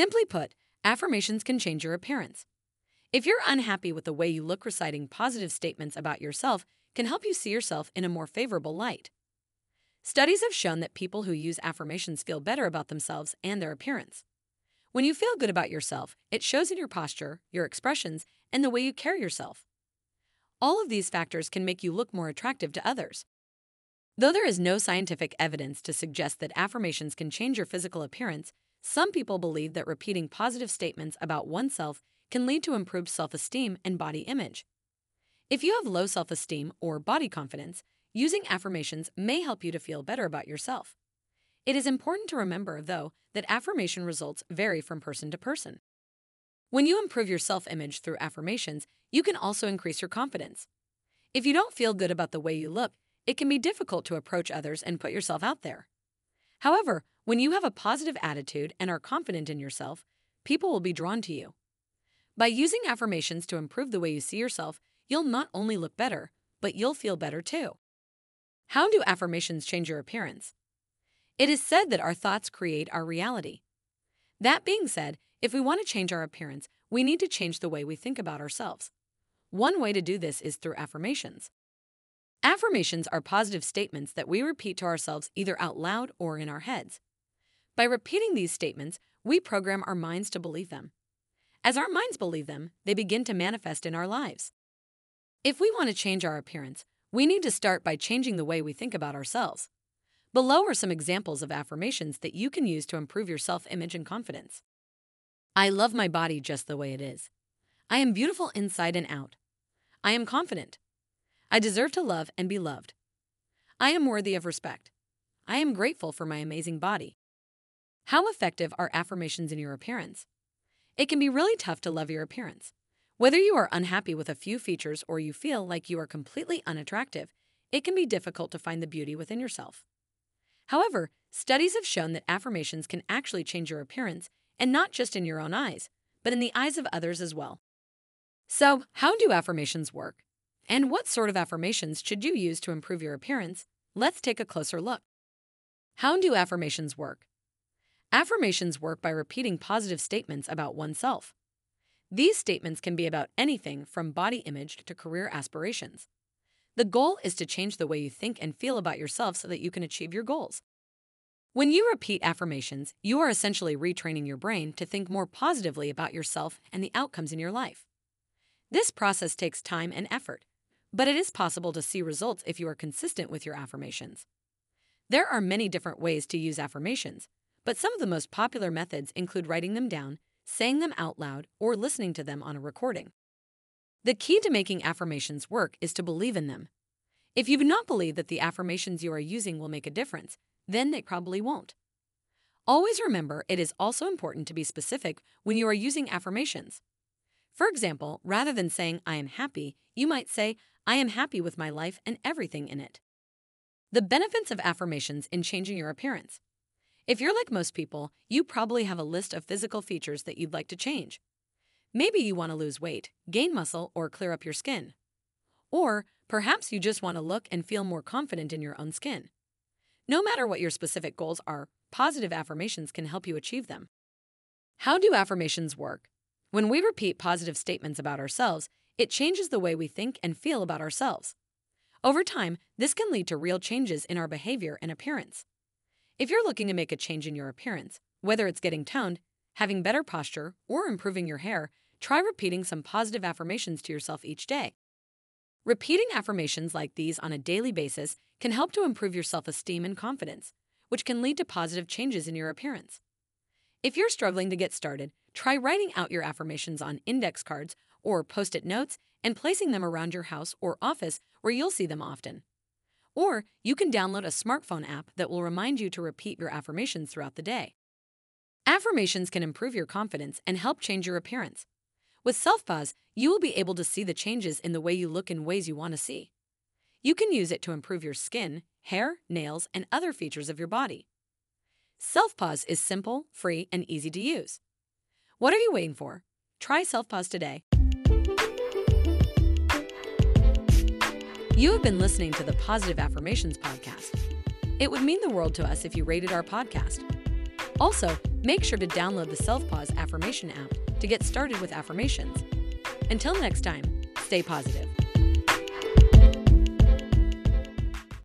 Simply put, affirmations can change your appearance. If you're unhappy with the way you look, reciting positive statements about yourself can help you see yourself in a more favorable light. Studies have shown that people who use affirmations feel better about themselves and their appearance. When you feel good about yourself, it shows in your posture, your expressions, and the way you carry yourself. All of these factors can make you look more attractive to others. Though there is no scientific evidence to suggest that affirmations can change your physical appearance, some people believe that repeating positive statements about oneself can lead to improved self esteem and body image. If you have low self esteem or body confidence, using affirmations may help you to feel better about yourself. It is important to remember, though, that affirmation results vary from person to person. When you improve your self image through affirmations, you can also increase your confidence. If you don't feel good about the way you look, it can be difficult to approach others and put yourself out there. However, when you have a positive attitude and are confident in yourself, people will be drawn to you. By using affirmations to improve the way you see yourself, you'll not only look better, but you'll feel better too. How do affirmations change your appearance? It is said that our thoughts create our reality. That being said, if we want to change our appearance, we need to change the way we think about ourselves. One way to do this is through affirmations. Affirmations are positive statements that we repeat to ourselves either out loud or in our heads. By repeating these statements, we program our minds to believe them. As our minds believe them, they begin to manifest in our lives. If we want to change our appearance, we need to start by changing the way we think about ourselves. Below are some examples of affirmations that you can use to improve your self image and confidence. I love my body just the way it is. I am beautiful inside and out. I am confident. I deserve to love and be loved. I am worthy of respect. I am grateful for my amazing body. How effective are affirmations in your appearance? It can be really tough to love your appearance. Whether you are unhappy with a few features or you feel like you are completely unattractive, it can be difficult to find the beauty within yourself. However, studies have shown that affirmations can actually change your appearance, and not just in your own eyes, but in the eyes of others as well. So, how do affirmations work? And what sort of affirmations should you use to improve your appearance? Let's take a closer look. How do affirmations work? Affirmations work by repeating positive statements about oneself. These statements can be about anything from body image to career aspirations. The goal is to change the way you think and feel about yourself so that you can achieve your goals. When you repeat affirmations, you are essentially retraining your brain to think more positively about yourself and the outcomes in your life. This process takes time and effort, but it is possible to see results if you are consistent with your affirmations. There are many different ways to use affirmations, but some of the most popular methods include writing them down, saying them out loud, or listening to them on a recording. The key to making affirmations work is to believe in them. If you do not believe that the affirmations you are using will make a difference, then they probably won't. Always remember it is also important to be specific when you are using affirmations. For example, rather than saying, I am happy, you might say, I am happy with my life and everything in it. The benefits of affirmations in changing your appearance. If you're like most people, you probably have a list of physical features that you'd like to change. Maybe you want to lose weight, gain muscle, or clear up your skin. Or perhaps you just want to look and feel more confident in your own skin. No matter what your specific goals are, positive affirmations can help you achieve them. How do affirmations work? When we repeat positive statements about ourselves, it changes the way we think and feel about ourselves. Over time, this can lead to real changes in our behavior and appearance. If you're looking to make a change in your appearance, whether it's getting toned, having better posture, or improving your hair, try repeating some positive affirmations to yourself each day. Repeating affirmations like these on a daily basis can help to improve your self esteem and confidence, which can lead to positive changes in your appearance. If you're struggling to get started, try writing out your affirmations on index cards or post it notes and placing them around your house or office where you'll see them often. Or you can download a smartphone app that will remind you to repeat your affirmations throughout the day. Affirmations can improve your confidence and help change your appearance. With Self Pause, you will be able to see the changes in the way you look in ways you want to see. You can use it to improve your skin, hair, nails, and other features of your body. Self Pause is simple, free, and easy to use. What are you waiting for? Try Self Pause today. You have been listening to the Positive Affirmations Podcast. It would mean the world to us if you rated our podcast. Also, make sure to download the Self Pause Affirmation app to get started with affirmations. Until next time, stay positive.